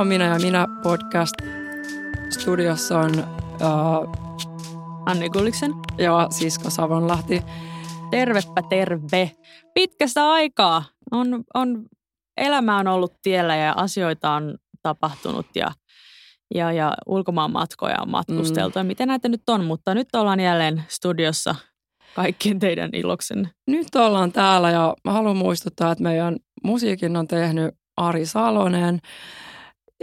on Minä ja minä podcast. Studiossa on uh, Anni Gulliksen. ja Sisko Savonlahti. Tervepä terve. Pitkästä aikaa. On, on, elämä on ollut tiellä ja asioita on tapahtunut ja, ja, ja ulkomaan matkoja on matkusteltu. Mm. Miten näitä nyt on, mutta nyt ollaan jälleen studiossa kaikkien teidän iloksen. Nyt ollaan täällä ja mä haluan muistuttaa, että meidän musiikin on tehnyt Ari Salonen.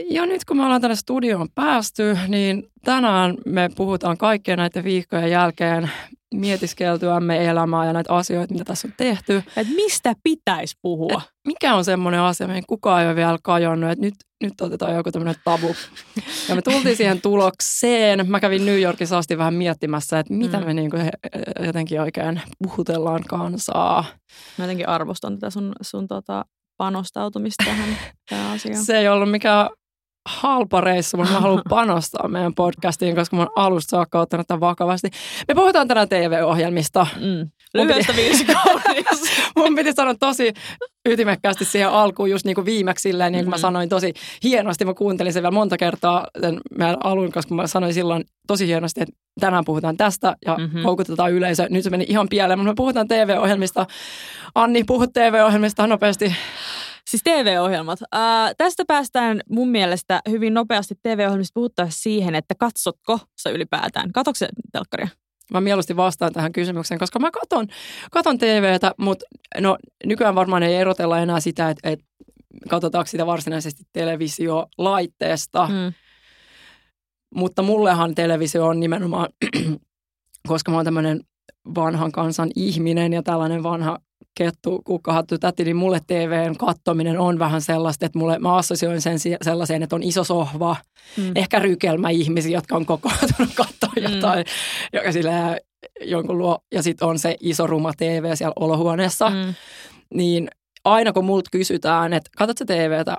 Ja nyt kun me ollaan tänne studioon päästy, niin tänään me puhutaan kaikkien näiden viikkojen jälkeen mietiskeltyämme elämää ja näitä asioita, mitä tässä on tehty. Et mistä pitäisi puhua? Et mikä on semmoinen asia, mihin kukaan ei ole vielä kajonnut, että nyt, nyt otetaan joku tämmöinen tabu. Ja me tultiin siihen tulokseen. Mä kävin New Yorkissa asti vähän miettimässä, että mitä mm. me niin kuin jotenkin oikein puhutellaan kansaa. Mä jotenkin arvostan tätä sun, sun tota panostautumista tähän, tähän asiaan. Se ei ollut mikään halpa reissu, mutta mä haluan panostaa meidän podcastiin, koska mä oon alusta saakka ottanut tämän vakavasti. Me puhutaan tänään TV-ohjelmista. Mm. Lyhyestä viisi Mun piti sanoa tosi ytimekkäästi siihen alkuun just niin kuin viimeksi silleen, niin kuin mm-hmm. mä sanoin tosi hienosti. Mä kuuntelin sen vielä monta kertaa sen meidän alun, koska mä sanoin silloin tosi hienosti, että tänään puhutaan tästä ja mm-hmm. houkutetaan yleisö. Nyt se meni ihan pieleen, mutta me puhutaan TV-ohjelmista. Anni, puhut TV-ohjelmista nopeasti. Siis TV-ohjelmat. Äh, tästä päästään mun mielestä hyvin nopeasti TV-ohjelmista puhuttaessa siihen, että katsotko sä ylipäätään? Katokse telkkaria? Mä mieluusti vastaan tähän kysymykseen, koska mä katon, katon TVtä, mutta no, nykyään varmaan ei erotella enää sitä, että, että katsotaanko sitä varsinaisesti televisiolaitteesta. Mm. Mutta mullehan televisio on nimenomaan, koska mä oon tämmöinen vanhan kansan ihminen ja tällainen vanha kettu, kukkahattu täti, niin mulle TVn kattominen on vähän sellaista, että mulle, mä assosioin sen sellaiseen, että on iso sohva, mm. ehkä rykelmä ihmisiä, jotka on kokoontunut katsoa mm. jotain, joka sillä jonkun luo, ja sitten on se iso ruma TV siellä olohuoneessa, mm. niin aina kun multa kysytään, että katsotko TVtä,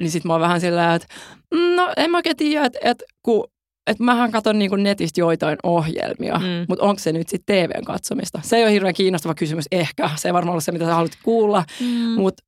niin sitten mä oon vähän sillä että mm, no en mä oikein tiedä, että, että kun että mähän katson niin kuin netistä joitain ohjelmia, mm. mutta onko se nyt sitten TVn katsomista? Se ei ole hirveän kiinnostava kysymys ehkä. Se ei varmaan ole se, mitä sä haluat kuulla, mm. mutta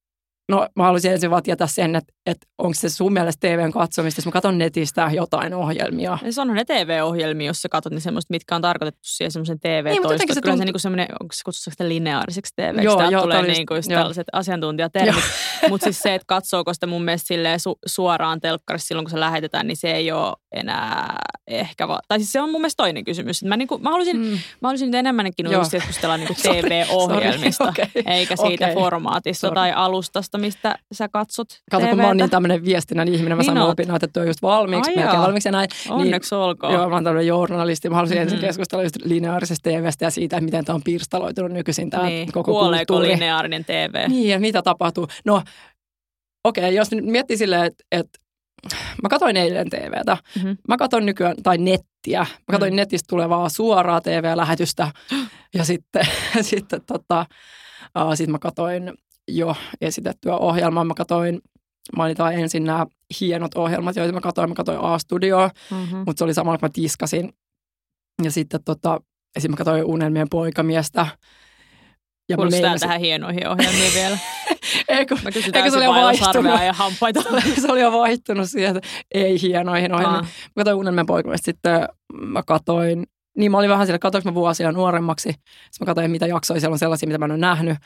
No mä haluaisin ensin vaan tietää sen, että, että onko se sun mielestä TVn katsomista, jos mä katson netistä jotain ohjelmia. Se on ne TV-ohjelmia, jos sä katsot, niin semmoista, mitkä on tarkoitettu siihen semmoisen TV-toistot. Niin, se Kyllä tunt... se, niin semmoinen, onko se kutsutaan sitä lineaariseksi TV, joo, joo, tulee niin kuin tällaiset asiantuntijatermit. Mutta siis se, että katsooko sitä mun mielestä su- suoraan telkkarissa silloin, kun se lähetetään, niin se ei ole enää ehkä va- Tai siis se on mun mielestä toinen kysymys. Mä, niinku, mä, haluaisin, mm. mä haluaisin nyt enemmänkin keskustella niinku TV-ohjelmista, sorry, okay. eikä siitä okay. formaatista sorry. tai alustasta, mistä sä katsot Kato, kun mä oon niin tämmöinen viestinnän ihminen, mä niin sanon opinnot, just valmiiksi, Ai melkein valmiiksi ja näin. Onneksi niin, olkoon. Joo, mä oon tämmöinen journalisti. Mä haluaisin mm. ensin keskustella just lineaarisesta TVstä ja siitä, että miten tämä on pirstaloitunut nykyisin tämä niin. koko Kuoleeko kulttuuri. lineaarinen TV? Niin, ja mitä tapahtuu? No, okei, okay, jos nyt miettii silleen, että, että mä katsoin eilen TVtä. Mm-hmm. Mä katson nykyään, tai nettiä. Mä katsoin mm. netistä tulevaa suoraa TV-lähetystä. ja sitten, sitten tota, uh, sit mä katsoin jo esitettyä ohjelmaa. Mä katsoin, mainitaan ensin nämä hienot ohjelmat, joita mä katsoin. Mä katsoin A-studioa, mm-hmm. mutta se oli samalla, kun mä tiskasin. Ja sitten tota, esim. mä katsoin Unelmien poikamiestä. Ja Kuulostaa meinasin... tähän hienoihin ohjelmiin vielä. eikö, eikö se oli jo vaihtunut? ja hampaita. se oli jo vaihtunut siihen, ei hienoihin ohjelmiin. Mä katsoin Unelmien poikamista, sitten mä katsoin niin mä olin vähän siellä, katsoinko mä vuosia nuoremmaksi. Sitten mä katsoin, mitä jaksoja siellä on sellaisia, mitä mä en ole nähnyt.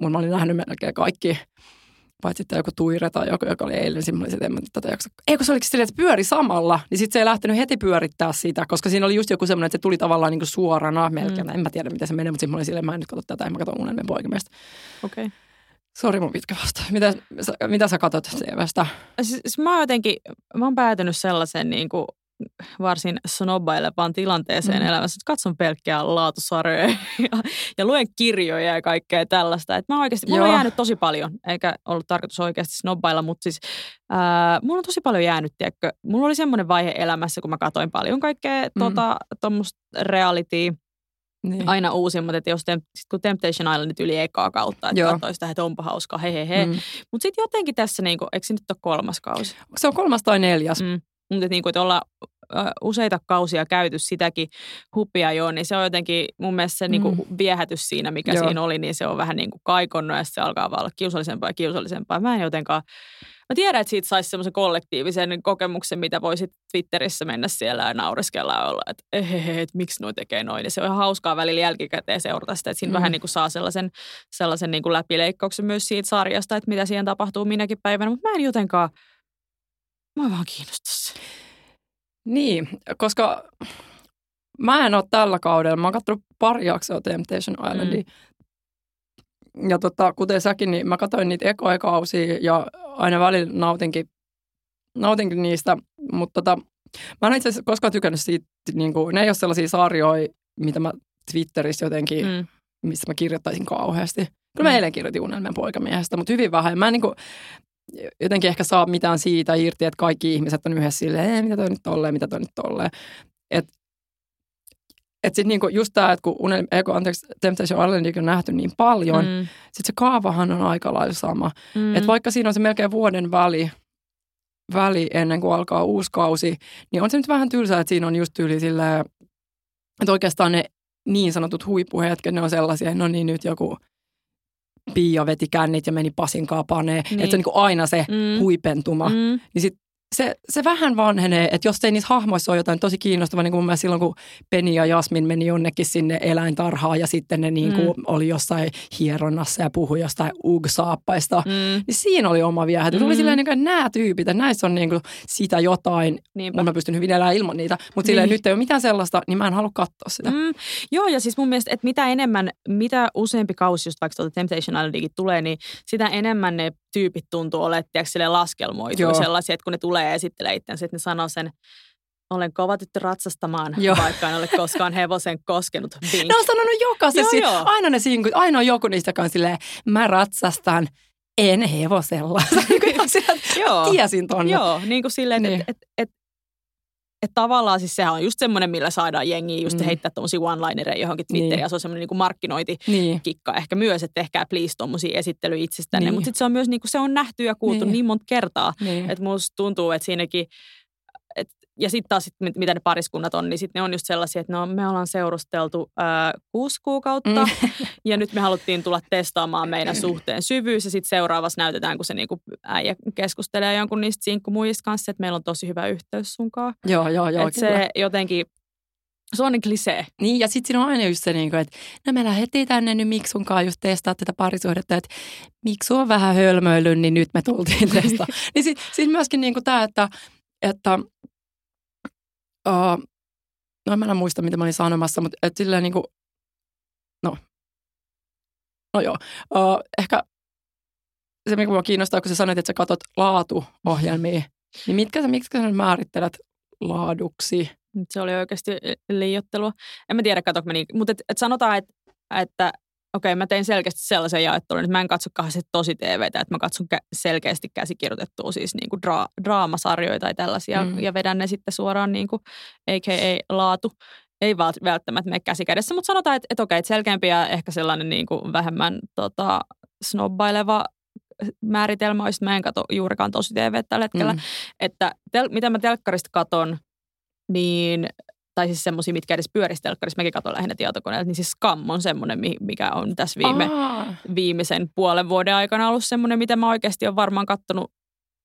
Mun mä olin nähnyt melkein kaikki, paitsi sitten joku Tuire tai joku, joka oli eilen, mä olin, että en mä tätä jaksa. Ei, kun se olikin silleen, että pyöri samalla, niin sitten se ei lähtenyt heti pyörittää sitä, koska siinä oli just joku semmoinen, että se tuli tavallaan niin kuin suorana melkein. Mm. En mä tiedä, miten se menee, mutta sitten mä olin silleen, mä en nyt katso tätä, en mä katso unelmien poikimesta. Okei. Okay. Sori mun pitkä vasta. Mitä, mitä sä katsot TVstä? Siis mä oon jotenkin, mä oon päätynyt sellaisen niin kuin varsin snobbailevaan tilanteeseen mm. elämässä, että katson pelkkää laatusarjoja ja, ja luen kirjoja ja kaikkea tällaista. Että mä oikeasti, mulla on jäänyt tosi paljon, eikä ollut tarkoitus oikeasti snobbailla, mutta siis ää, mulla on tosi paljon jäänyt, tiedätkö. Mulla oli semmoinen vaihe elämässä, kun mä katsoin paljon kaikkea mm. tota, reality niin. aina uusimmat, että jos tem, sit kun Temptation Islandit yli ekaa kautta, että katsoi sitä, että onpa hauskaa, he he he. Mm. Mutta sitten jotenkin tässä, niinku, eikö se nyt ole kolmas kausi? Se on kolmas tai neljäs. Mm. Mutta niin kuin, että olla useita kausia käyty sitäkin hupia jo, niin se on jotenkin mun mielestä se niin kuin mm. viehätys siinä, mikä Joo. siinä oli, niin se on vähän niin kuin kaikonnut ja se alkaa vaan olla kiusallisempaa ja kiusallisempaa. Mä en jotenkaan, mä tiedän, että siitä saisi semmoisen kollektiivisen kokemuksen, mitä voisit Twitterissä mennä siellä ja nauriskella ja olla, että ehehe, että miksi noin tekee noin. Ja se on ihan hauskaa välillä jälkikäteen seurata sitä, että siinä mm. vähän niin kuin saa sellaisen, sellaisen niin kuin läpileikkauksen myös siitä sarjasta, että mitä siihen tapahtuu minäkin päivänä, mutta mä en jotenkaan, mä vaan kiinnostus. Niin, koska mä en ole tällä kaudella, mä oon katsonut pari jaksoa Temptation Islandia. Mm. Ja tota, kuten säkin, niin mä katsoin niitä ekoja kausia ja aina välillä nautinkin, nautinkin niistä, mutta tota, mä en itse asiassa koskaan tykännyt siitä, niin kuin, ne ei ole sellaisia sarjoja, mitä mä Twitterissä jotenkin, mm. missä mä kirjoittaisin kauheasti. Kyllä mä mm. eilen kirjoitin unelmien poikamiehestä, mutta hyvin vähän. Mä en niin kuin, jotenkin ehkä saa mitään siitä irti, että kaikki ihmiset on yhdessä silleen, mitä toi nyt tolleen, mitä toi nyt tolleen. Et, et sit niinku just tämä, että kun unel, eikö, anteeksi, Temptation Islandikin on nähty niin paljon, mm. sit se kaavahan on aika lailla sama. Mm. Että vaikka siinä on se melkein vuoden väli, väli ennen kuin alkaa uusi kausi, niin on se nyt vähän tylsää, että siinä on just tyyli silleen, että oikeastaan ne niin sanotut huippuhetket, ne on sellaisia, no niin nyt joku Pia veti kännit ja meni Pasin paneen. Niin. Että se on niin aina se mm. huipentuma. Mm. Niin sit se, se vähän vanhenee, että jos ei niissä hahmoissa ole jotain tosi kiinnostavaa, niin kuin mun silloin kun Penny ja Jasmin meni jonnekin sinne eläintarhaan ja sitten ne niin kuin mm. oli jossain hieronnassa ja puhui jostain ugsaappaista, mm. niin siinä oli oma viehätys. Mm. Oli silleen, niin kuin, että nämä tyypit, että näissä on niin kuin sitä jotain, Niinpä. mä pystyn hyvin elämään ilman niitä, mutta silleen niin. nyt ei ole mitään sellaista, niin mä en halua katsoa sitä. Mm. Joo, ja siis mun mielestä, että mitä enemmän, mitä useampi kausi just vaikka tuolta Temptation Islandikin tulee, niin sitä enemmän ne tyypit tuntuu olemaan, laskelmoitu sellaisia, että kun ne tulee ja esittelee itsensä, että ne sanoo sen, olen kova tyttö ratsastamaan, joo. vaikka en ole koskaan hevosen koskenut. Bink. Ne on sanonut jokaisessa. Joo, joo. Aina ne siinä, aina on joku niistä kanssa silleen, mä ratsastan, en hevosella. joo. Tiesin tonne. Joo, niin kuin silleen, niin. että et, et, että tavallaan siis sehän on just semmoinen, millä saadaan jengiä just mm. heittää tuommoisia one-linereja johonkin Twitteriin. Niin. Ja se on semmoinen niin markkinointikikka niin. ehkä myös, että tehkää please tuommoisia esittelyjä itsestänne. Niin. Mutta sitten se on myös niin kuin, se on nähty ja kuultu niin, niin monta kertaa. Niin. Että musta tuntuu, että siinäkin ja sitten taas, sit, mitä ne pariskunnat on, niin sitten ne on just sellaisia, että no, me ollaan seurusteltu ää, kuusi kuukautta mm. ja nyt me haluttiin tulla testaamaan meidän suhteen syvyys ja sitten seuraavassa näytetään, kun se niinku äijä keskustelee jonkun niistä sinkkumuijista kanssa, että meillä on tosi hyvä yhteys sunkaan. Joo, joo, joo. Että se jotenkin, se on niin klisee. Niin, ja sitten siinä on aina just se, niin kuin, että no me lähdettiin tänne nyt Miksunkaan just testaa tätä parisuhdetta, että Miksu on vähän hölmöillyt, niin nyt me tultiin testaa. niin sitten sit myöskin niin kuin tämä, että, että uh, no mä en muista, mitä mä olin sanomassa, mutta et silleen niin kuin, no, no joo, uh, ehkä se, mikä mua kiinnostaa, kun sä sanoit, että sä katot laatuohjelmia, niin mitkä sä, mitkä sä määrittelet laaduksi? Se oli oikeasti liiottelua. En mä tiedä, katsotko niin, mutta et, et sanotaan, että, että okei, mä tein selkeästi sellaisen jaottelun, että mä en katso kahdesti tosi TVtä, että mä katson selkeästi käsikirjoitettua siis niin kuin dra- draamasarjoja tai tällaisia mm. ja vedän ne sitten suoraan niin kuin AKA-laatu. Ei välttämättä mene käsikädessä, mutta sanotaan, että, että okei, että selkeämpi ja ehkä sellainen niin kuin vähemmän tota, snobbaileva määritelmä olisi, mä en katso juurikaan tosi TV tällä hetkellä, mm. että tel, mitä mä telkkarista katon, niin tai siis semmoisia, mitkä edes pyörisi telkkarissa, mäkin katson lähinnä tietokoneelta, niin siis Scam on semmoinen, mikä on tässä viime, viimeisen puolen vuoden aikana ollut semmoinen, mitä mä oikeasti olen varmaan katsonut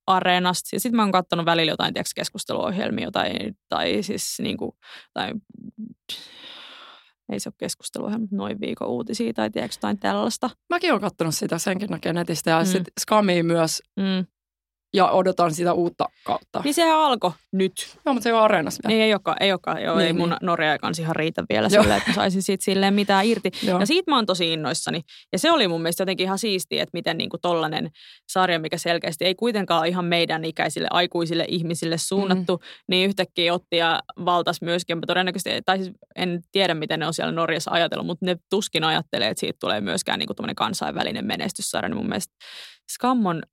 areenasta. Ja sitten mä oon katsonut välillä jotain tiedätkö, keskusteluohjelmia tai, tai siis niin kuin, tai, ei se ole keskusteluohjelma, noin viikon uutisia tai tiedätkö, jotain tällaista. Mäkin olen katsonut sitä senkin näkee netistä ja mm. sitten Scamia myös. Mm ja odotan sitä uutta kautta. Niin sehän alkoi nyt. Joo, mutta se ei ole areenassa Niin ei olekaan, ei olekaan. Joo, niin, ei mun niin. Norja kanssa ihan riitä vielä silleen, että mä saisin siitä silleen mitään irti. Joo. Ja siitä mä oon tosi innoissani. Ja se oli mun mielestä jotenkin ihan siistiä, että miten niinku tollanen sarja, mikä selkeästi ei kuitenkaan ihan meidän ikäisille aikuisille ihmisille suunnattu, mm. niin yhtäkkiä otti ja valtas myöskin. Todennäköisesti, tai siis en tiedä, miten ne on siellä Norjassa ajatellut, mutta ne tuskin ajattelee, että siitä tulee myöskään niinku kansainvälinen menestyssarja. Niin mun mielestä Scam on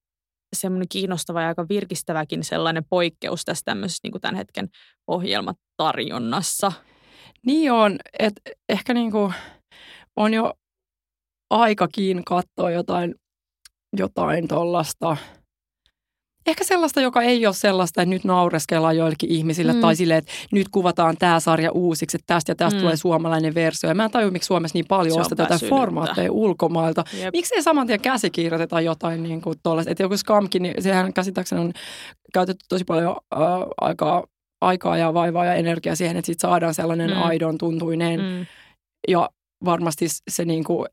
semmoinen kiinnostava ja aika virkistäväkin sellainen poikkeus tässä tämmöisessä niin kuin tämän hetken ohjelmatarjonnassa. Niin on, että ehkä niin kuin on jo aikakin katsoa jotain, jotain tuollaista, ehkä sellaista, joka ei ole sellaista, että nyt naureskellaan joillekin ihmisille mm. tai silleen, että nyt kuvataan tämä sarja uusiksi, että tästä ja tästä mm. tulee suomalainen versio. Ja mä en tajua, miksi Suomessa niin paljon ostetaan jotain formaatteja ulkomailta. Jep. Miksi ei saman tien käsikirjoiteta jotain niin kuin tollaista? Että joku skamkin, niin sehän käsittääkseni on käytetty tosi paljon äh, aikaa, aikaa ja vaivaa ja energiaa siihen, että siitä saadaan sellainen mm. aidon tuntuinen. Mm. Ja varmasti se niin kuin,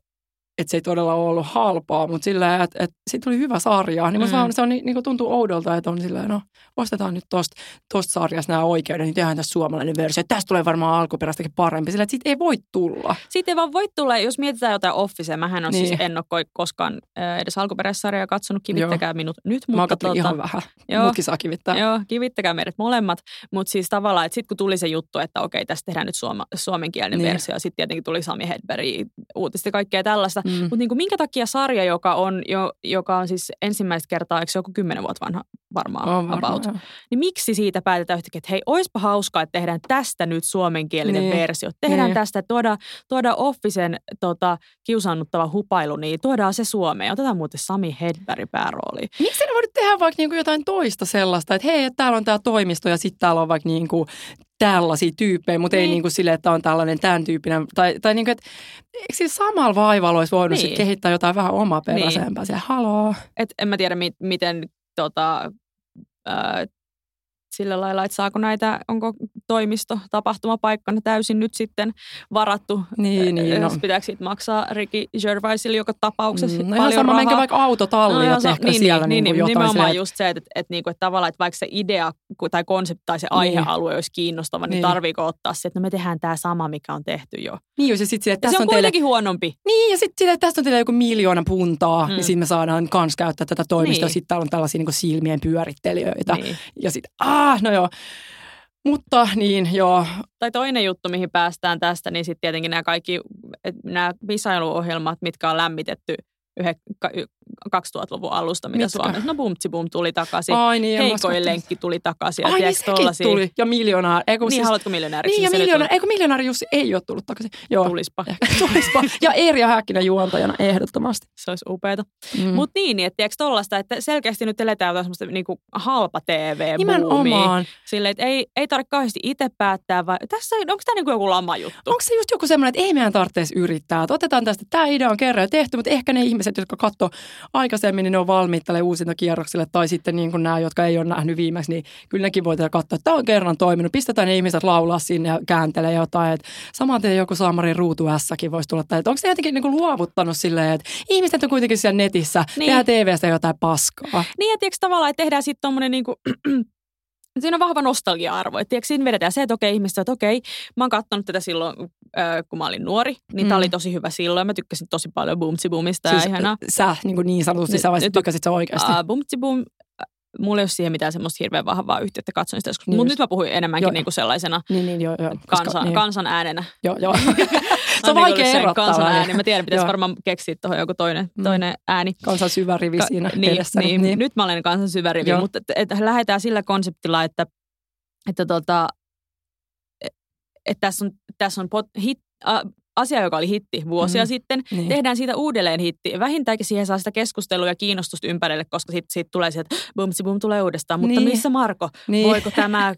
että se ei todella ole ollut halpaa, mutta sillä että, että siitä tuli hyvä sarja. Niin mm. se on, niin kuin tuntuu oudolta, että on sillä no ostetaan nyt tosta, tosta sarjasta nämä oikeudet, niin tehdään tässä suomalainen versio. Tästä tulee varmaan alkuperäistäkin parempi, sillä että siitä ei voi tulla. Siitä ei vaan voi tulla, jos mietitään jotain Officea. Mähän on niin. siis en ole koskaan edes alkuperäissarjaa katsonut, kivittäkää joo. minut nyt. Mutta Mä tuota, ihan vähän, joo, Mutkin saa kivittää. Joo, kivittäkää meidät molemmat. Mutta siis tavallaan, että sitten kun tuli se juttu, että okei, tästä tehdään nyt suoma, suomenkielinen niin. versio, sitten tietenkin tuli Sami Hedberg uutista kaikkea tällaista. Mm. Mutta niin minkä takia sarja, joka on, jo, joka on siis ensimmäistä kertaa, eikö se joku kymmenen vuotta vanha varmaan, on varmaan about, niin miksi siitä päätetään yhtäkkiä, että hei, oispa hauskaa, että tehdään tästä nyt suomenkielinen niin. versio. Tehdään niin. tästä, tuodaan, tuodaan Officen tota, kiusaannuttava hupailu, niin tuodaan se Suomeen. Otetaan muuten Sami Hedberg päärooli. Miksi ne voi tehdä vaikka niinku jotain toista sellaista, että hei, täällä on tämä toimisto ja sitten täällä on vaikka niinku tällaisia tyyppejä, mutta niin. ei niin kuin sille, että on tällainen tämän tyyppinen. Tai, tai niin kuin, että eikö siis samalla vaivalla olisi voinut niin. kehittää jotain vähän omaperäisempää? Niin. haloo. Et en mä tiedä, mi- miten tota, ää, sillä lailla, että saako näitä, onko toimisto tapahtumapaikkana täysin nyt sitten varattu. Niin, niin. No. Pitääkö siitä maksaa Ricky Gervaisille joka tapauksessa mm, no paljon sama, rahaa? vaikka autotalli no, ja tehkö niin, siellä niin, niin, niin, jotain. Nimenomaan just se, että, että, että, niinku, että tavallaan, että vaikka se idea tai konsepti tai se niin. aihealue olisi kiinnostava, niin, niin tarviiko ottaa se, että no me tehdään tämä sama, mikä on tehty jo. Niin, ja sitten sille, että tässä se on, on kuitenkin teille, huonompi. Niin, ja sitten että tässä on teille joku miljoona puntaa, mm. niin sitten me saadaan kans käyttää tätä toimistoa. Niin. Sitten täällä on tällaisia niin silmien pyörittelijöitä. Niin. Ja sitten, ah, no joo. Mutta niin, joo. Tai toinen juttu, mihin päästään tästä, niin sitten tietenkin nämä kaikki nämä visailuohjelmat, mitkä on lämmitetty 2000-luvun alusta, mitä Mitkä? Suomessa. No Bumtsi Bum tuli takaisin. Ai niin, Heikoin lenkki tuli takaisin. Ai niin, sekin tuli. Ja miljonääri. Eiku, niin, siis, haluatko miljonääri? Niin, ja miljonääri. Eikö miljonääri Jussi ei ole tullut takaisin? Joo. Tulispa. Tulispa. ja Erja Häkkinen juontajana ehdottomasti. Se olisi upeata. Mm. Mutta niin, niin että tiedätkö tollaista, että selkeästi nyt eletään jotain semmoista niin kuin halpa tv Nimenomaan. Silleen, että ei, ei tarvitse kauheasti itse päättää, vai tässä, onko tämä niin kuin joku lama juttu? Onko se just joku semmoinen, että ei meidän tarvitsisi yrittää. Että otetaan tästä, tämä idea on kerran tehty, mutta ehkä ne ihmiset, jotka katsoo aikaisemmin, niin ne on valmiit tälle uusintakierrokselle. Tai sitten niin kuin nämä, jotka ei ole nähnyt viimeksi, niin kyllä nekin voi katsoa, että tämä on kerran toiminut. Pistetään ne ihmiset laulaa sinne ja kääntelee jotain. Että saman tien joku Saamarin ruutu S-kin voisi tulla. Tai, että onko se jotenkin niin kuin luovuttanut silleen, että ihmiset on kuitenkin siellä netissä, niin. tehdään TVstä jotain paskaa. Niin ja tiedätkö tavallaan, että tehdään sitten tuommoinen niin kuin Siinä on vahva nostalgia-arvo. Että tiedätkö, siinä vedetään se, että okei, ihmiset, että okei, mä oon katsonut tätä silloin, kun mä olin nuori, niin mm. tämä oli tosi hyvä silloin. Mä tykkäsin tosi paljon Boomtsi Boomista. Siis, ja sä niin, kuin niin sanotusti, sä vai tykkäsit sä oikeasti? Uh, Boomtsi Boom mulla ei ole siihen mitään semmoista hirveän vahvaa yhteyttä katsoin sitä joskus. Niin Mutta nyt mä puhuin enemmänkin joo. niinku sellaisena niin, niin, joo, joo. Kansan, Koska, niin. kansan äänenä. Joo, joo. se on vaikea niinku erottaa. Kansan ääni. Mä tiedän, pitäisi varmaan keksiä tuohon joku toinen, mm. toinen ääni. Kansan syvärivi Ka- siinä niin, edessä. Niin, niin. Nyt mä olen kansan syvärivi, joo. mutta et, et, lähdetään sillä konseptilla, että, että tota, että et tässä on, tässä on pot, hit, äh, asia, joka oli hitti vuosia mm. sitten, niin. tehdään siitä uudelleen hitti. Vähintäänkin siihen saa sitä keskustelua ja kiinnostusta ympärille, koska sitten sit tulee se, että bumsi bum tulee uudestaan. Mutta niin. missä Marko? Niin. Voiko tämä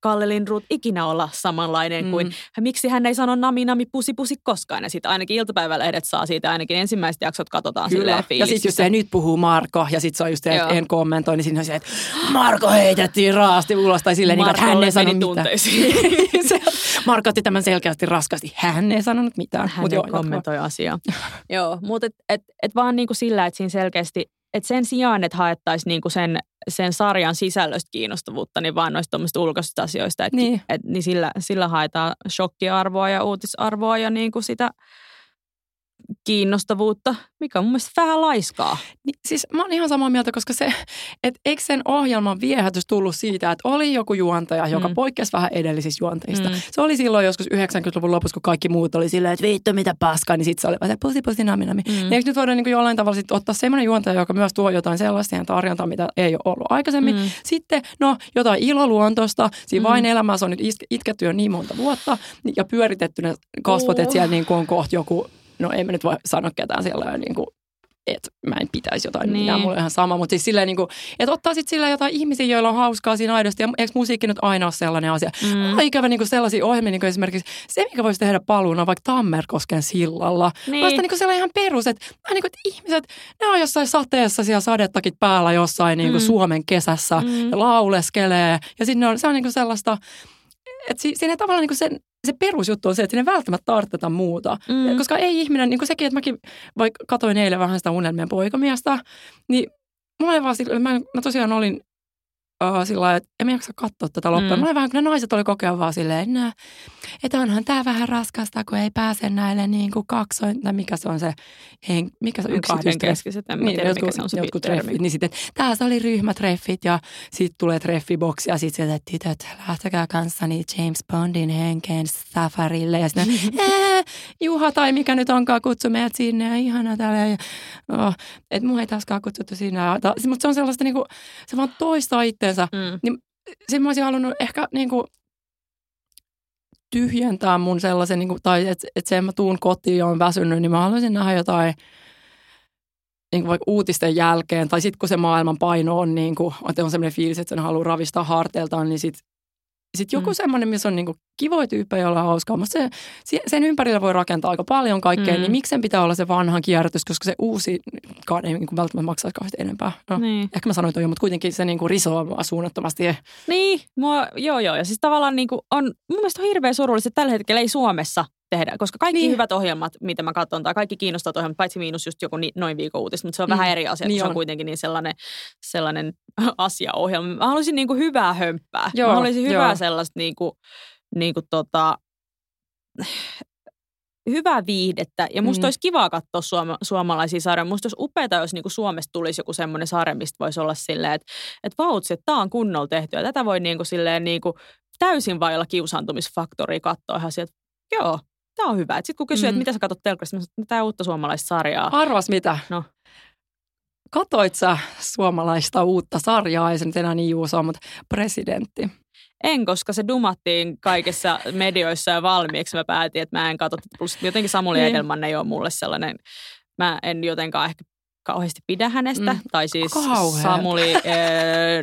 Kalle Lindroth ikinä olla samanlainen mm. kuin, miksi hän ei sano nami nami pusi pusi koskaan. Ja sitten ainakin iltapäivälehdet saa siitä ainakin ensimmäiset jaksot katsotaan Kyllä. silleen Ja sitten just se, nyt puhuu Marko, ja sitten se on just se, että en kommentoi, niin siinä on se, että Marko heitettiin raasti ulos, tai silleen, niin, että hän ei sano mitään. Marko otti tämän selkeästi raskasti. Hän ei sanonut mitään. Hän ei kommentoi asiaa. joo, mutta et, et, et vaan niin kuin sillä, että siinä selkeästi että sen sijaan, että haettaisiin niinku sen, sen sarjan sisällöstä kiinnostavuutta, niin vaan noista ulkoisista asioista, että niin. Et, niin sillä, sillä haetaan shokkiarvoa ja uutisarvoa ja niinku sitä kiinnostavuutta, mikä on mun mielestä vähän laiskaa. Niin, siis mä oon ihan samaa mieltä, koska se, että eikö sen ohjelman viehätys tullut siitä, että oli joku juontaja, joka mm. poikkesi vähän edellisistä juontajista. Mm. Se oli silloin joskus 90-luvun lopussa, kun kaikki muut oli silleen, että vittu mitä paskaa, niin sitten se oli se pusi pusi nami nami. Mm. Niin eikö nyt voida niin jollain tavalla sit ottaa semmoinen juontaja, joka myös tuo jotain sellaista siihen tarjontaan, mitä ei ole ollut aikaisemmin. Mm. Sitten, no, jotain iloluontosta. Siinä mm. vain elämässä on nyt itketty jo niin monta vuotta ja pyöritetty ne kasvot, oh. että siellä niin on kohta joku no ei mä nyt voi sanoa ketään siellä niin kuin että mä en pitäisi jotain Niin. mitään, mulla on ihan sama. Mutta siis silleen, niin kuin, että ottaa sitten sillä jotain ihmisiä, joilla on hauskaa siinä aidosti. Ja eikö musiikki nyt aina ole sellainen asia? Mm. Mm. Ikävä niin kuin sellaisia ohjelmia, niin kuin esimerkiksi se, mikä voisi tehdä paluuna vaikka Tammerkosken sillalla. Niin. Vasta niin kuin sellainen ihan perus, että, niin kuin, että ihmiset, ne on jossain sateessa siellä sadettakin päällä jossain niin kuin Mm. Suomen kesässä Mm. ja lauleskelee. Ja sitten on, se on niin kuin sellaista, että si, siinä tavallaan niin kuin sen, se perusjuttu on se, että ei välttämättä tarvita muuta. Mm. Koska ei ihminen, niin kuin sekin, että mäkin vaikka katoin eilen vähän sitä unelmien poikamiestä, niin mulla ei vaan mä, mä tosiaan olin uh, sillä lailla, että en mä jaksa katsoa tätä loppua. Mm. Mm. Mulla oli vähän, kun ne naiset oli koko ajan vaan silleen, "Nää, että onhan tää vähän raskasta, kun ei pääse näille niin kuin kaksoin, tai mikä se on se, hen, mikä se yksityistreffi? keskiset, en mä tiedä mikä se on se jotkut termi. treffit, niin sitten, tässä oli ryhmätreffit ja sitten tulee treffiboksi ja sitten sieltä, että tytöt, lähtekää kanssani James Bondin henkeen safarille. Ja sitten, "Ää, Juha tai mikä nyt onkaan kutsu meidät sinne ja ihana täällä. Ja, oh, että mua ei taaskaan kutsuttu sinne. Mutta se on sellaista, niinku, se vaan toistaa itteensä. Mm. Sitten mä olisin halunnut ehkä niinku, tyhjentää mun sellaisen, niinku, tai että et sen mä tuun kotiin ja on väsynyt, niin mä haluaisin nähdä jotain niin kuin vaikka uutisten jälkeen, tai sitten kun se maailman paino on, niin kuin, että on sellainen fiilis, että sen haluaa ravistaa harteiltaan, niin sitten sit joku Mm. mm. semmoinen, missä on niin kuin kivoja tyyppejä, joilla on hauskaa. Mutta se, se- sen ympärillä voi rakentaa aika paljon kaikkea, Mm. mm. niin miksen pitää olla se vanhan kierrätys, koska se uusikaan ei niin kuin välttämättä maksaisi kauheasti enempää. No, Niin. Ehkä mä sanoin toi, mutta kuitenkin se niin kuin risoo mua suunnattomasti. Niin, mua, joo joo. Ja siis tavallaan niin kuin on, mun mielestä on hirveän surullista, että tällä hetkellä ei Suomessa tehdä, koska kaikki niin. Hyvät ohjelmat, mitä mä katson, tai kaikki kiinnostavat ohjelmat, paitsi miinus just joku ni, noin viikon uutista, mutta se on mm. Vähän eri asia, niin se on on. kuitenkin niin sellainen, sellainen asiaohjelma. Mä haluaisin niin kuin hyvää hömppää. Joo, mä haluaisin hyvää joo. sellaista niin kuin, niin kuin tota, hyvää viihdettä. Ja musta mm. Olisi kivaa katsoa suoma, suomalaisia sarjoja. Musta olisi upeaa, jos niinku Suomesta tulisi joku semmoinen sarja, mistä voisi olla silleen, että et vautsi, että tämä on kunnolla tehty. Ja tätä voi niinku silleen niinku täysin vailla kiusaantumisfaktoria katsoa ihan sieltä, joo, tämä on hyvä. Sitten kun kysyy, mm. että mitä sä katsot telkkarista, niin tämä uutta suomalaista sarjaa. Arvas mitä? No. Katoit sä suomalaista uutta sarjaa, ei se nyt enää niin juusoa, mutta presidentti. En, koska se dumattiin kaikissa medioissa ja valmiiksi. Mä päätin, että mä en katso. Plus jotenkin Samuli Niin. Edelman ei ole mulle sellainen, mä en jotenkaan ehkä kauheasti pidä hänestä. Mm. Tai siis Kauheeta. Samuli, uh,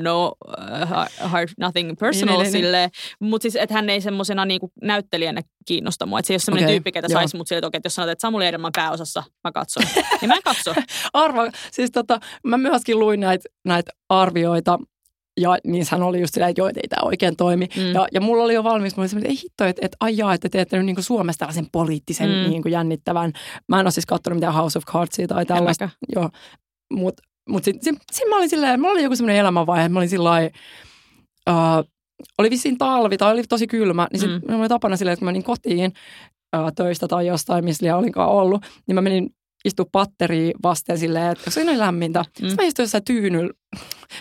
no uh, heart, nothing personal Niin, niin, niin. sille. Mutta siis, että hän ei semmoisena niinku näyttelijänä kiinnosta mua. Että se ei ole semmoinen Okei, tyyppi, ketä saisi mut sille, että, että jos sanot, että Samuli Edelman pääosassa, mä katson. niin mä en katso. Arva, siis tota, mä myöskin luin näitä näit arvioita, ja niissähän oli just silleen, että joo, ei tämä oikein toimi. Mm. Ja, ja mulla oli jo valmis, mulla oli että ei hitto, että, että ajaa, että teette nyt niin kuin Suomesta tällaisen poliittisen Mm. niin kuin jännittävän. Mä en ole siis katsonut mitään House of Cardsia tai tällaista. Joo, mutta mut sitten sit, sit mä olin silleen, mulla oli joku semmoinen elämänvaihe, että mä olin sillä uh, oli vissiin talvi tai oli tosi kylmä, niin sitten Mm. mm. mulla oli tapana silleen, että kun mä menin kotiin uh, töistä tai jostain, missä liian olinkaan ollut, niin mä menin istua patteriin vasten silleen, että se oli lämmintä. Mm. Sitten mä istuin jossain tyynyllä,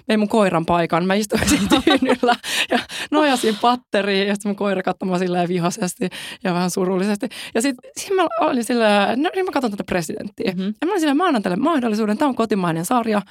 vein mun koiran paikan, mä istuin siinä tyynyllä ja nojasin patteriin ja sitten mun koira katsomaan silleen vihaisesti ja vähän surullisesti. Ja sitten sit mä olin silleen, no niin mä katson tätä presidenttiä. Mhm. Ja mä olin silleen, mä annan tälle mahdollisuuden, tämä on kotimainen sarja.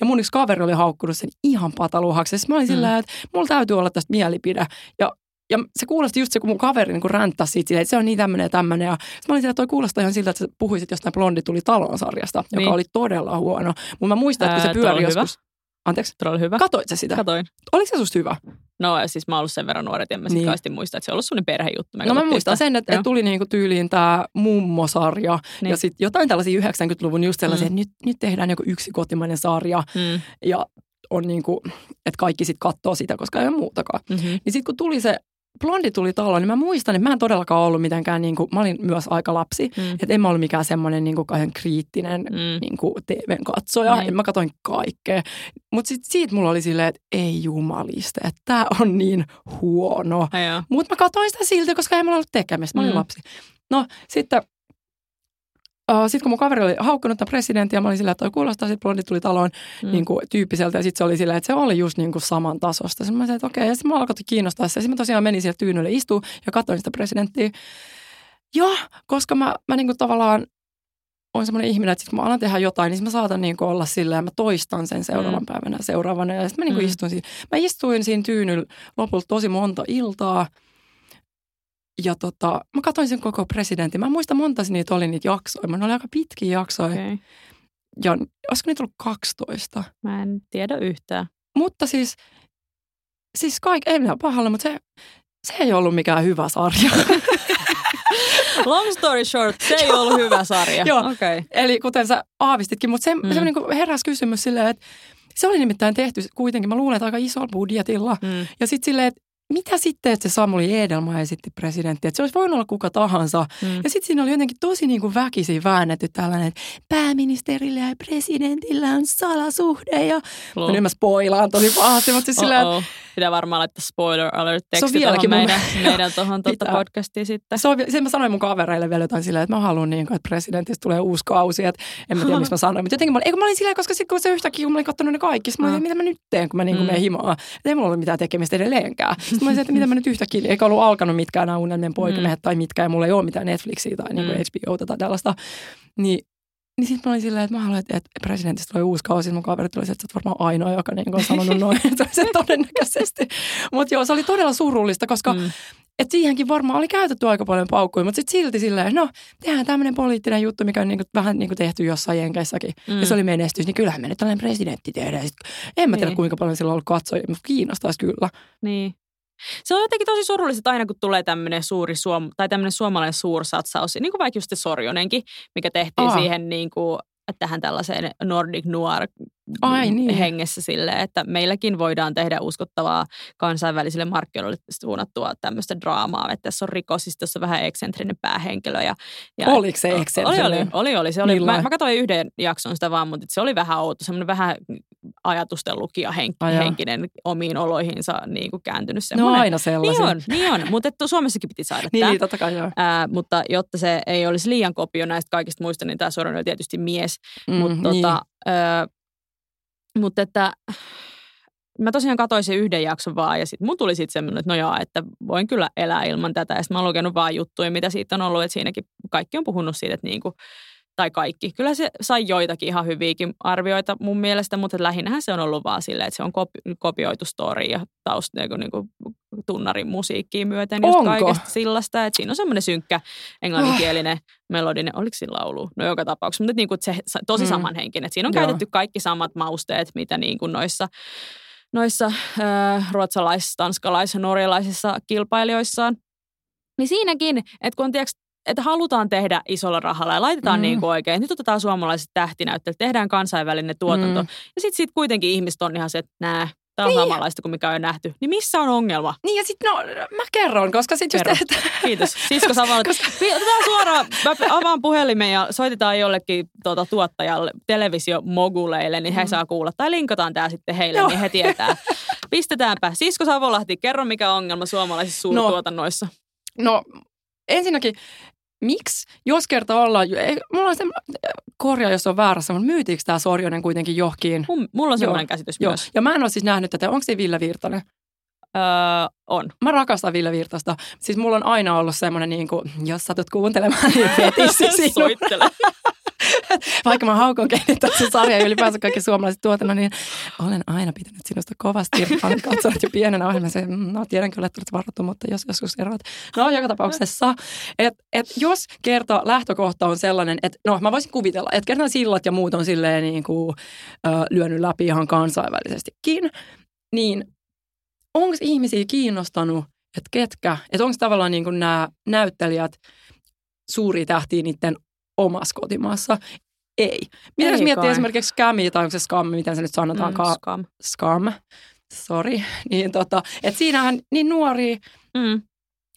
Ja mun yksi kaveri oli haukkunut sen ihan pataluhaksi. Sitten mä olin Mm. silleen, että mulla täytyy olla tästä mielipide. Ja ja se kuulosti just se, kun mun kaveri niin ränttäsi siitä, silleen, että se on niin tämmöinen ja tämmöinen. Ja mä olin silleen, että toi kuulostaa ihan siltä, että sä puhuisit jostain Blondi tuli talon sarjasta, joka Niin. oli todella huono. Mutta mä muistan, että kun se pyöri todella hyvä. joskus. Anteeksi, Todella hyvä. katoit sä sitä? Katoin. Oliko se susta hyvä? No siis mä oon ollut sen verran nuori, että en mä Niin. niin. muista, että se on ollut semmoinen perhejuttu. Me no mä muistan sitä. sen, että, että tuli niinku tyyliin tämä mummosarja Niin. ja sitten jotain tällaisia 90-luvun just sellaisia, Mm. että nyt, nyt tehdään joku yksi kotimainen sarja Mm. ja on niinku, että kaikki sitten katsoo sitä, koska ei ole muutakaan. Mm-hmm. Niin sitten kun tuli se Blondi tuli taloon, niin mä muistan, että mä en todellakaan ollut mitenkään, niin kuin, mä olin myös aika lapsi, Mm. että en mä ollut mikään semmoinen niin kuin, kauhean kriittinen Mm. niin kuin TVn katsoja. Niin. Mä katsoin kaikkea. Mutta sitten siitä mulla oli silleen, että ei jumaliste, että tämä on niin huono. Mutta mä katsoin sitä silti, koska ei mulla ollut tekemistä. Mä olin Mm. mm. lapsi. No sitten sitten kun mun kaveri oli haukkunut tämän presidentin ja mä olin silleen, että toi kuulostaa, sitten blondi tuli taloon Mm. niin kuin, tyyppiseltä. Ja sitten se oli silleen, että se oli just niin kuin saman tasosta. Sitten mä sanoin, että okei. Ja sitten mä alkoi kiinnostaa se. Ja sitten mä tosiaan menin siellä tyynylle istuu ja katsoin sitä presidenttiä. Ja koska mä, mä niin kuin tavallaan on semmoinen ihminen, että sit kun mä alan tehdä jotain, niin mä saatan niin kuin olla silleen, mä toistan sen seuraavan Mm. päivänä ja seuraavana. Ja sitten mä niin kuin Mm. istuin siinä. Mä istuin siinä tyynyllä lopulta tosi monta iltaa. Ja tota, mä katsoin sen koko presidentin. Mä en muista monta niitä oli niitä jaksoja. Mä ne oli aika pitkiä jaksoja. Okay. ja olisiko niitä ollut 12? Mä en tiedä yhtään. Mutta siis, siis kaikki, ei minä pahalla, mutta se, se ei ollut mikään hyvä sarja. Long story short, se ei ollut hyvä sarja. Joo. Okay. Eli kuten sä aavistitkin, mutta se, mm. se niin heräsi kysymys silleen, että se oli nimittäin tehty kuitenkin, mä luulen, että aika isolla budjetilla. Mm. Ja sitten silleen, että mitä sitten, että se Samuli Edelma esitti presidentti, että se olisi voinut olla kuka tahansa. Mm. Ja sitten siinä oli jotenkin tosi niin kuin väkisin väännetty tällainen, että pääministerillä ja presidentillä on salasuhde. Ja no, nyt mä spoilaan tosi pahasti, mutta siis sillä. Pitää varmaan laittaa spoiler alert teksti tuohon vieläkin mun meidän, meidän tuohon tuota podcastiin sitten. se on, sen mä sanoin mun kavereille vielä jotain silleen, että mä haluan niin kuin, että presidentistä tulee uusi kausi. Että en mä tiedä, mistä mä sanoin. Mutta jotenkin mä olin, eikö mä olin silleen, koska sitten kun se yhtäkkiä, kun mä olin katsonut ne kaikki, mä olin, Mm. mitä mä nyt teen, kun mä niin kuin Mm. menen himaan. Että ei mulla ollut mitään tekemistä edelleenkään. Sitten mä olin, että mitä mä nyt yhtäkkiä, eikä ollut alkanut mitkään nämä unelmien poikamiehet tai mitkään, ja mulla ei ole mitään Netflixiä tai niin kuin Mm. HBOta tai tällaista. Niin niin sitten mä olin silleen, että mä haluan, että, presidentistä tulee uusi kausi. Mun kaverit oli, että sä oot varmaan ainoa, joka niin on sanonut noin. se todennäköisesti. Mutta joo, se oli todella surullista, koska Mm. et siihenkin varmaan oli käytetty aika paljon paukkuja, mutta sitten silti silleen, no tehdään tämmöinen poliittinen juttu, mikä on niinku, vähän niinku tehty jossain jenkeissäkin. Mm. Ja se oli menestys, niin kyllähän me nyt tällainen presidentti tehdään. Sit, en mä tiedä, Niin. kuinka paljon sillä on ollut katsojia, mutta kiinnostaisi kyllä. Niin. Se on jotenkin tosi surullista, että aina kun tulee tämmöinen suuri suom- tai tämmöinen suomalainen suursatsaus, niin kuin vaikka just se Sorjonenkin, mikä tehtiin Aa. siihen niin kuin, tähän tällaiseen Nordic Noir Ai niin. hengessä silleen, että meilläkin voidaan tehdä uskottavaa kansainvälisille markkinoille suunnattua tämmöistä draamaa, että tässä on rikos, siis tässä on vähän eksentrinen päähenkilö. Ja, ja Oliko se Oli, eksentrinen? oli, oli, oli. Se oli mä, mä katsoin yhden jakson sitä vaan, mutta se oli vähän outo, semmoinen vähän ajatusten lukija henk, henkinen omiin oloihinsa niin kuin kääntynyt No semmoinen. aina niin sellaisia. on, niin on, mutta Suomessakin piti saada Niin, tämä. niin, totta kai joo. Ää, mutta jotta se ei olisi liian kopio näistä kaikista muista, niin tämä Soron oli tietysti mies. Mm, Mutta niin. tota, ää, mutta että mä tosiaan katsoin sen yhden jakson vaan ja sitten mun tuli sitten semmoinen, että no joo, että voin kyllä elää ilman tätä. Ja sitten mä oon lukenut vaan juttuja, mitä siitä on ollut, että siinäkin kaikki on puhunut siitä, että niinku, tai kaikki. Kyllä se sai joitakin ihan hyviäkin arvioita mun mielestä, mutta lähinnähän se on ollut vaan silleen, että se on kopi- kopioitu story ja taust niin niinku, tunnarin musiikkiin myöten just Onko? kaikesta sillasta. Että siinä on semmoinen synkkä englanninkielinen melodinen, oliko siinä laulu? No joka tapauksessa, mutta niin kuin se tosi Mm. samanhenkinen. Että siinä on Joo. käytetty kaikki samat mausteet, mitä niin kuin noissa noissa äh, ruotsalais-, tanskalais- ja norjalaisissa kilpailijoissaan. Niin siinäkin, että kun on tiiäks, että halutaan tehdä isolla rahalla ja laitetaan Mm. niin kuin oikein, nyt otetaan suomalaiset tähtinäyttelijät, tehdään kansainvälinen tuotanto. Mm. Ja sitten sit kuitenkin ihmiset on ihan se, että nää, tämä on Niin. samanlaista kuin mikä on jo nähty. Niin missä on ongelma? Niin ja sitten no, mä kerron, koska sitten just, että, Kiitos. Sisko Savola. Otetaan suoraan, mä avaan puhelimen ja soitetaan jollekin tuota, tuottajalle, televisiomoguleille, niin he Mm. saa kuulla. Tai linkataan tämä sitten heille, Joo. niin he tietää. Pistetäänpä. Sisko Savolahti, kerro mikä on ongelma suomalaisissa suurtuotannoissa. no ensinnäkin, miksi, jos kerta ollaan, ei, mulla on se, korjaa jos on väärässä, mutta myytiinkö tämä Sorjonen kuitenkin johonkin? Mun, mulla on Joo, semmoinen käsitys Joo, myös. ja mä en ole siis nähnyt tätä, onko se Ville Virtanen? Öö, on. Mä rakastan Ville Virtasta. Siis mulla on aina ollut semmoinen, niin kuin, jos satut kuuntelemaan, niin fetissi. Soittele. Vaikka mä haukon se sarja ja ylipäänsä kaikki suomalaiset tuotannon, niin olen aina pitänyt sinusta kovasti. Olen katsonut jo pienenä ohjelmassa. No tiedän kyllä, että olet varattu, mutta jos joskus eroat. No joka tapauksessa, että et jos kerta lähtökohta on sellainen, että no mä voisin kuvitella, että kerran sillat ja muut on silleen niin kuin, ö, lyönyt läpi ihan kansainvälisestikin, niin onko ihmisiä kiinnostanut, että ketkä, että onko tavallaan niin kuin nämä näyttelijät suuria tähtiä niiden omassa kotimaassa? Ei. Mitä Ei jos miettii esimerkiksi scamia tai onko se scam, miten se nyt sanotaankaan, Mm, scam. scam, sorry, niin tota, että siinähän niin nuoria, Mm.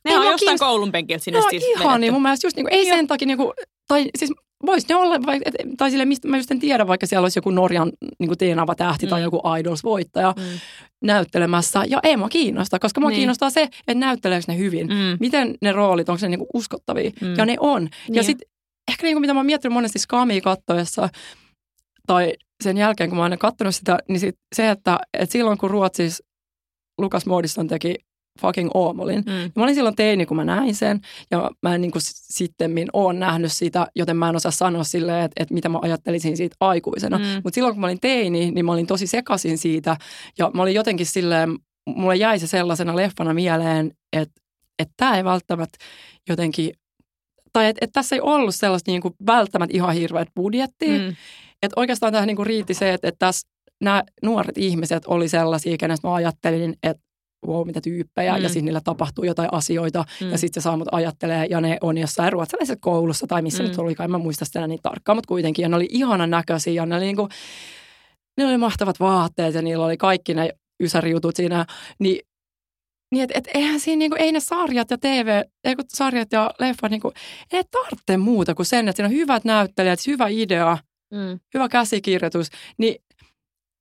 Ei Ne on mua jostain kiinnost- koulun penkiltä sinne no siis ihan niin mun mielestä just niin kuin, ei Joo. sen takia niin kuin, tai siis voisi ne olla, vai, et, tai sille, mistä mä just en tiedä, vaikka siellä olisi joku Norjan niin kuin teenava tähti tai Mm. joku Idols-voittaja Mm. näyttelemässä. Ja ei mua kiinnosta, koska mua Niin. kiinnostaa se, että näytteleekö ne hyvin. Mm. Miten ne roolit, onko ne niinku uskottavia? Mm. Ja ne on. Ja Niin. sitten ehkä niinku, mitä mä oon miettinyt monesti Skamia kattoessa, tai sen jälkeen, kun mä oon aina kattonut sitä, niin sit se, että, että silloin kun Ruotsissa Lukas Moodiston teki fucking Oomolin, Mm. Mä olin silloin teini, kun mä näin sen, ja mä en niin kuin sittemmin oon nähnyt sitä, joten mä en osaa sanoa silleen, että, että mitä mä ajattelisin siitä aikuisena. Mm. Mutta silloin, kun mä olin teini, niin mä olin tosi sekasin siitä, ja mä olin jotenkin silleen, mulle jäi se sellaisena leffana mieleen, että että tämä ei välttämättä jotenkin, tai että että tässä ei ollut sellaista niin kuin välttämättä ihan hirveät budjettia, Mm. että oikeastaan tähän niinku riitti se, että, että tässä nämä nuoret ihmiset oli sellaisia, kenestä mä ajattelin, että wow, mitä tyyppejä, mm. ja siis niillä tapahtuu jotain asioita, mm. ja sitten se saa mut ajattelee, ja ne on jossain ruotsalaisessa koulussa, tai missä mm. nyt oli, en mä muista sitä niin tarkkaan, mutta kuitenkin, ja ne oli ihanan näköisiä, ja ne oli, niinku, ne oli mahtavat vaatteet, ja niillä oli kaikki ne ysärijutut siinä, niin niin, että et eihän siinä, niinku, ei ne sarjat ja TV, ei kun sarjat ja leffat, niinku, ei tarvitse muuta kuin sen, että siinä on hyvät näyttelijät, hyvä idea, mm. hyvä käsikirjoitus, niin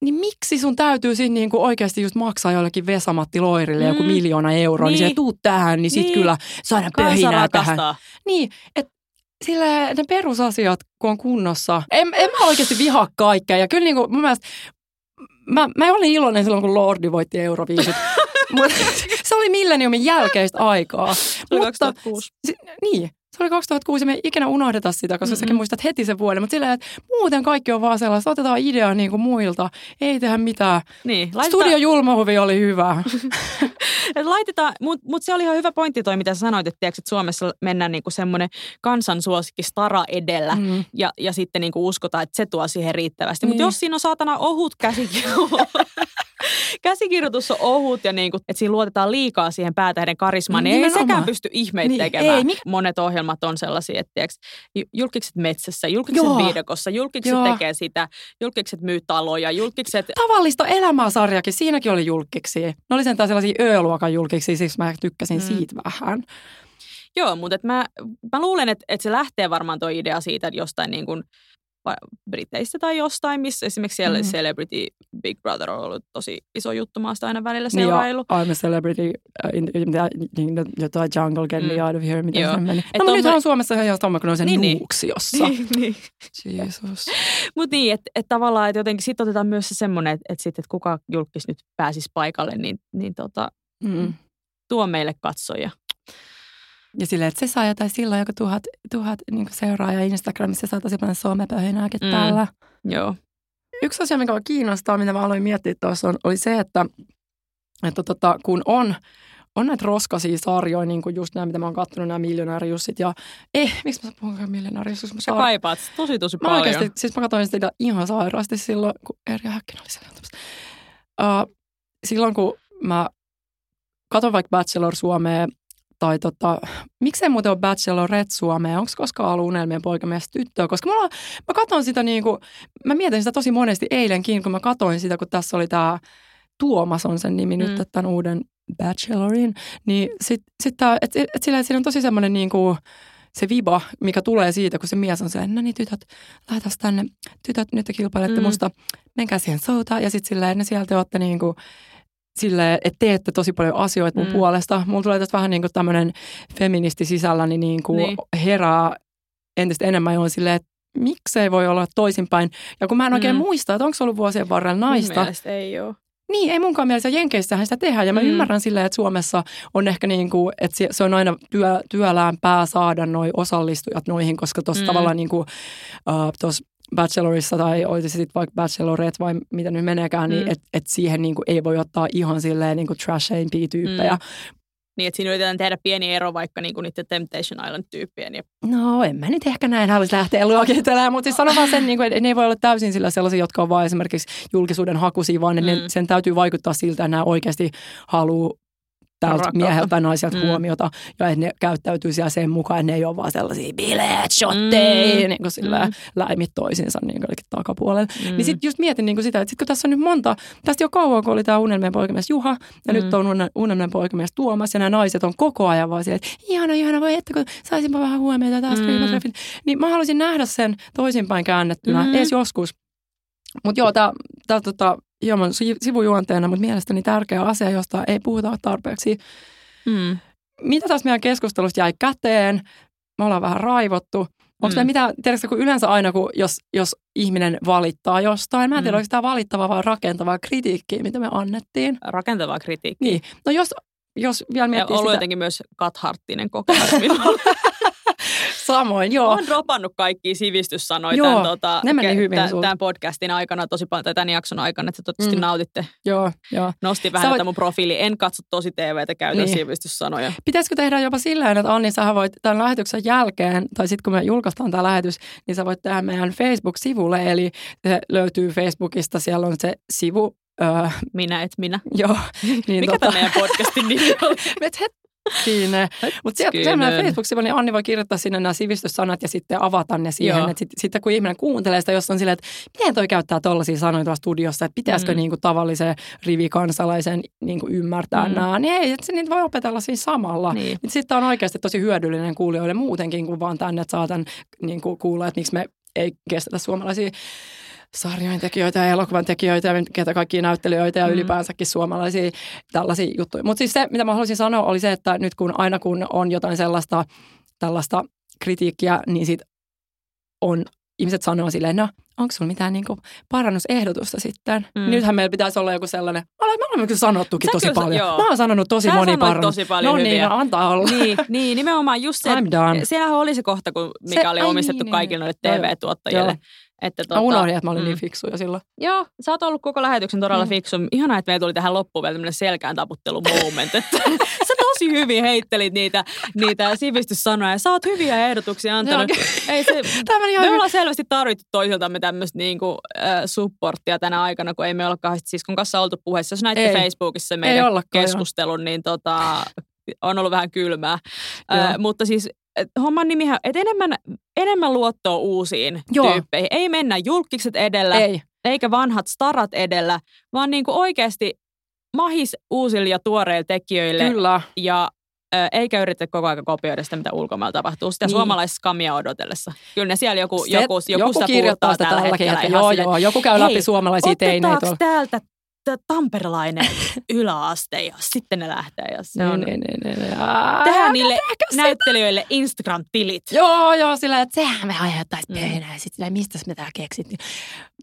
niin miksi sun täytyy siinä niinku oikeasti just maksaa jollekin Vesamatti Loirille mm. joku miljoona euroa, niin, niin se tuu tähän, niin sit niin. kyllä saada pöhinää tähän. Niin, että sillä ne perusasiat, kun on kunnossa. En, en mä oikeasti vihaa kaikkea. Ja kyllä niinku, mun mielestä, mä, mä olin iloinen silloin, kun Lordi voitti Euroviisut. Mutta se oli milleniumin jälkeistä aikaa. Se oli 2006. Niin, se oli 2006 ja me ei ikinä unohdeta sitä, koska mm-hmm. säkin muistat heti sen vuoden. Mutta silleen, että muuten kaikki on vaan sellaista, otetaan idea niin kuin muilta, ei tehdä mitään. Niin, laiteta... Studio Julmahuvi oli hyvä. laitetaan, mutta mut se oli ihan hyvä pointti toi, mitä sä sanoit, että, tiiäks, että Suomessa mennään niinku semmoinen kansansuosikki stara edellä mm. ja, ja sitten niinku uskotaan, että se tuo siihen riittävästi. Niin. Mutta jos siinä on saatana ohut käsikirjoitus, käsikirjoitus on ohut ja niinku, että siinä luotetaan liikaa siihen päätähden karismaan, niin, niin ei sekään pysty ihmeitä niin, tekemään. Ei, mik... Monet ohjelmat on sellaisia, että tiiäks, julkikset metsässä, julkikset Joo. viidakossa, julkikset Joo. tekee sitä, julkikset myy taloja, julkikset... Tavallista elämää sarjakin, siinäkin oli julkiksi. Ne oli sentään sellaisia ööluokan julkiksi, siksi mä tykkäsin mm. siitä vähän. Joo, mutta et mä, mä luulen, että, että se lähtee varmaan tuo idea siitä että jostain niin kuin Briteistä tai jostain, missä esimerkiksi siellä mm. Celebrity Big Brother on ollut tosi iso juttu. Mä sitä aina välillä seurailu. Niin I'm a celebrity uh, in, in, in, in jotain jungle, get mm. me out of here, miten se meni. No, nyt on Suomessa ihan tomma, kun on se niin, niin. nuuksiossa. Niin, niin. Jesus. Mutta niin, että et tavallaan, että jotenkin sitten otetaan myös se semmoinen, että et sitten, että kuka julkis nyt pääsisi paikalle, niin, niin tota, mm. tuo meille katsoja. Ja silleen, että se saa jotain silloin joku tuhat, tuhat niin seuraajaa Instagramissa, saa tosi paljon somepöhinääkin mm. täällä. Joo. Yksi asia, mikä kiinnostaa, mitä mä aloin miettiä tuossa, on, oli se, että, että tota, kun on, on näitä roskaisia sarjoja, niin kuin just nämä, mitä mä oon katsonut, nämä miljonäärijussit. Ja eh, miksi mä puhun miljonäärijussit? Sä saar... kaipaat tosi tosi mä paljon. Oikeasti, siis mä katsoin sitä ihan sairaasti silloin, kun Erja Häkkinen oli siellä. Uh, silloin, kun mä katson vaikka Bachelor Suomea tai tota, miksei muuten ole Bachelorette Suomea, onko koskaan ollut unelmien poikamies tyttöä, koska mulla, mä katson sitä niin kuin, mä mietin sitä tosi monesti eilenkin, kun mä katoin sitä, kun tässä oli tämä Tuomas on sen nimi mm. nyt, tämän uuden Bachelorin, niin sitten sit että et, et sillä, et siinä on tosi semmoinen niin kuin, se viba, mikä tulee siitä, kun se mies on se, no niin tytöt, lähdetään tänne, tytöt nyt te kilpailette mm. musta, menkää siihen soutaan, ja sitten silleen, ne sieltä olette niin kuin, sille, että teette tosi paljon asioita mun mm. puolesta. Mulla tulee tästä vähän niin kuin tämmöinen feministi sisälläni niin kuin niin. herää entistä enemmän ja on silleen, että miksei voi olla toisinpäin. Ja kun mä en oikein mm. muista, että onko se ollut vuosien varrella naista. Mun ei ole. Niin, ei munkaan mielestä. Jenkeissähän sitä tehdään. Ja mä mm. ymmärrän silleen, että Suomessa on ehkä niin kuin, että se on aina työ, työlään pää saada noi osallistujat noihin, koska tuossa mm. tavallaan niin kuin, uh, tuossa Bachelorissa tai olisi sitten vaikka Bachelorette vai mitä nyt meneekään, niin mm. niin että et siihen niinku ei voi ottaa ihan silleen niinku trashaimpia tyyppejä. Mm. Niin, että siinä yritetään tehdä pieni ero vaikka niinku niiden Temptation Island-tyyppien. Ja... No, en mä nyt ehkä näin halisi lähteä luokitelemaan, mutta siis sanon vaan sen, niinku, että ne ei voi olla täysin sillä sellaisia, jotka on vain esimerkiksi julkisuuden hakusia, vaan mm. ne, sen täytyy vaikuttaa siltä, että nämä oikeasti haluaa tältä mieheltä naiselta mm. huomiota ja että ne käyttäytyy siellä sen mukaan, että ne ei ole vaan sellaisia bileet, shotteja, mm. niin kuin sillä mm. läimit toisiinsa niin kuin takapuolella. Mm. Niin sitten just mietin niin kuin sitä, että sit kun tässä on nyt monta, tästä jo kauan kun oli tämä unelmien poikamies Juha ja mm. nyt on unelmien poikamies Tuomas ja nämä naiset on koko ajan vaan siellä, että ihana, ihana, voi että kun saisinpa vähän huomiota taas mm. Niin mä haluaisin nähdä sen toisinpäin käännettynä, mm. edes joskus. Mutta joo, tämä tota, hieman sivujuonteena, mutta mielestäni tärkeä asia, josta ei puhuta tarpeeksi. Mm. Mitä tässä meidän keskustelusta jäi käteen? Me ollaan vähän raivottu. Onko mm. mitään, tiedätkö, kun yleensä aina, kun jos, jos ihminen valittaa jostain, mä en tiedä, mm. onko tämä valittavaa vai rakentavaa kritiikkiä, mitä me annettiin. Rakentavaa kritiikkiä. Niin. No jos, jos vielä miettii ja ollut sitä... jotenkin myös katharttinen kokemus Samoin, joo. Olen dropannut kaikki sivistyssanoja Joo, tämän, tota, ne meni hyvin tämän, tämän podcastin aikana tosi paljon, tai tämän jakson aikana, että toivottavasti Mm. nautitte. Joo, joo. Nosti vähän voit... voit- mun profiili. En katso tosi TVtä, käytän Niin. sivistyssanoja. Pitäisikö tehdä jopa silleen, että Anni, sä voit tämän lähetyksen jälkeen, tai sitten kun me julkaistaan tämä lähetys, niin sä voit tehdä meidän Facebook-sivulle, eli se löytyy Facebookista, siellä on se sivu, öö, Minä et minä. joo. Niin Mikä tämä meidän podcastin nimi oli? Et hetkinen. Mutta sieltä siellä meidän Facebook-sivu, niin Anni voi kirjoittaa sinne nämä sivistyssanat ja sitten avata ne siihen. Että sit, sitten kun ihminen kuuntelee sitä, jos on silleen, että miten toi käyttää tollaisia sanoja tuossa studiossa, että pitäisikö Mm. niinku tavallisen rivikansalaisen niinku ymmärtää Mm. nämä, niin ei, että se niitä voi opetella siinä samalla. Niin. Sitten on oikeasti tosi hyödyllinen kuulijoille muutenkin kuin vaan tänne, että saa tämän niin kuin kuulla, että miksi me ei kestetä suomalaisia sarjojen tekijöitä ja elokuvan tekijöitä ja ketä kaikkia näyttelijöitä ja Mm. ylipäänsäkin suomalaisia tällaisia juttuja. Mutta siis se, mitä mä haluaisin sanoa, oli se, että nyt kun aina kun on jotain sellaista tällaista kritiikkiä, niin sit on, ihmiset sanoo silleen, no onko sulla mitään niinku parannusehdotusta sitten? Mm. Nythän meillä pitäisi olla joku sellainen, me olemme kyllä sanottukin Sä tosi kyllä paljon. joo. Mä oon sanonut tosi Sä moni parannus. tosi paljon no niin, hyviä. no antaa olla. niin, niin, nimenomaan just se, I'm done. siellähän oli se kohta, kun, mikä Se- oli omistettu niin, kaikille noille niin. TV-tuottajille. Joo. Että Mä unohdin, että mä olin mm. niin fiksu jo silloin. Joo, sä oot ollut koko lähetyksen todella Mm. fiksu. Ihanaa, että meillä tuli tähän loppuun vielä tämmöinen selkään taputtelu moment. Että sä tosi hyvin heittelit niitä, niitä sivistyssanoja. Sä oot hyviä ehdotuksia antanut. Ei se, Tämä meni me ollaan selvästi tarvittu toisiltamme tämmöistä niinku, äh, supporttia tänä aikana, kun ei me olla kahdesti siskon kanssa oltu puheessa. Jos näitte Ei. Facebookissa Ei meidän keskustelun, niin tota, on ollut vähän kylmää. Joo. Äh, mutta siis homman nimihän, että enemmän, enemmän luottoa uusiin Joo. tyyppeihin. Ei mennä julkikset edellä Ei. eikä vanhat starat edellä, vaan niin kuin oikeasti mahis uusille ja tuoreille tekijöille Kyllä. ja eikä yritä koko ajan kopioida sitä, mitä ulkomailla tapahtuu. Sitä Niin. suomalaisskamia odotellessa. Kyllä ne siellä joku, Se- joku, joku, joku sitä kirjoittaa sitä tällä hetkellä. hetkellä. Joo, joo. Joku käy läpi suomalaisia teinejä Otetaanko täältä tamperelainen yläaste ja sitten ne lähtee. Ja se on, Niin, niin, niin, niin. Ää, tehdään niille tehkö sitä? näyttelijöille Instagram-tilit. Joo, joo, sillä että sehän me aiheuttaisi Mm. pöhinää. Ja sitten mistä me tämä keksit.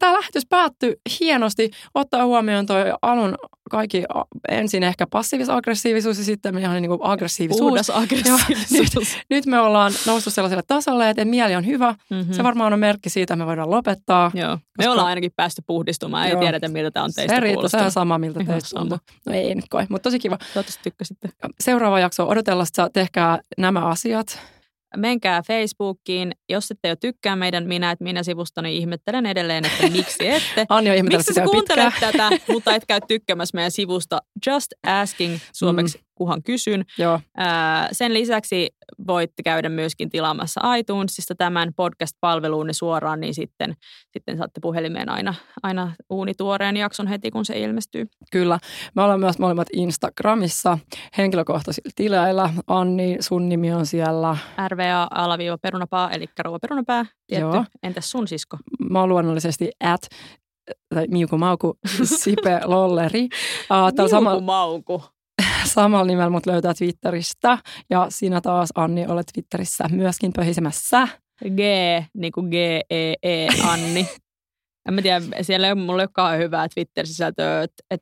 Tämä lähetys päättyi hienosti, ottaa huomioon toi alun kaikki ensin ehkä passiivis-aggressiivisuus ja sitten ihan niin kuin aggressiivisuus. Puhdas aggressiivisuus. Nyt me ollaan noussut sellaiselle tasolle, että mieli on hyvä. Mm-hmm. Se varmaan on merkki siitä, että me voidaan lopettaa. Joo. Me Koska- ollaan ainakin päästy puhdistumaan. Ei Joo. tiedetä, miltä tämä on teistä se riittää, se on sama, miltä Ihan teistä tuntuu. No ei nyt koe, mutta tosi kiva. Toivottavasti tykkäsitte. Seuraava jakso odotella, että tehkää nämä asiat. Menkää Facebookiin. Jos ette jo tykkää meidän Minä et minä-sivusta, niin ihmettelen edelleen, että miksi ette. Anni on Miksi sitä kuuntelet pitkään. tätä, mutta et käy tykkäämässä meidän sivusta Just Asking suomeksi, mm. Kuhan kysyn. Joo, Ää, sen lisäksi voitte käydä myöskin tilaamassa iTunesista tämän podcast-palveluunne suoraan, niin sitten, sitten saatte puhelimeen aina, aina uunituoreen jakson heti, kun se ilmestyy. kyllä. Me ollaan myös molemmat Instagramissa henkilökohtaisilla tileillä. Anni, sun nimi on siellä. RVA alaviiva perunapaa, eli rouva perunapää, tietty. Joo. Entäs sun sisko? Mä oon luonnollisesti at tai Miuku Mauku Sipe Lolleri. Uh, Miuku sama, mauku. Samalla nimellä mut löytää Twitteristä. Ja sinä taas, Anni, olet Twitterissä myöskin pöhisemässä. G, niin kuin G-E-E, Anni. en mä tiedä, siellä ei, ole kauhean hyvää Twitter-sisältöä, että et,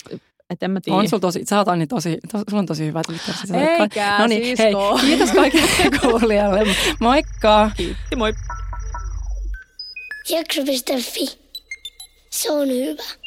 et en mä tiedä. On sulla tosi, sä oot Anni tosi, to, sulla on tosi hyvä Twitter. Eikä, No niin, hei, sisko. kiitos kaikille kuulijoille. Moikka! Kiitti, moi. Jakso.fi. Se on hyvä.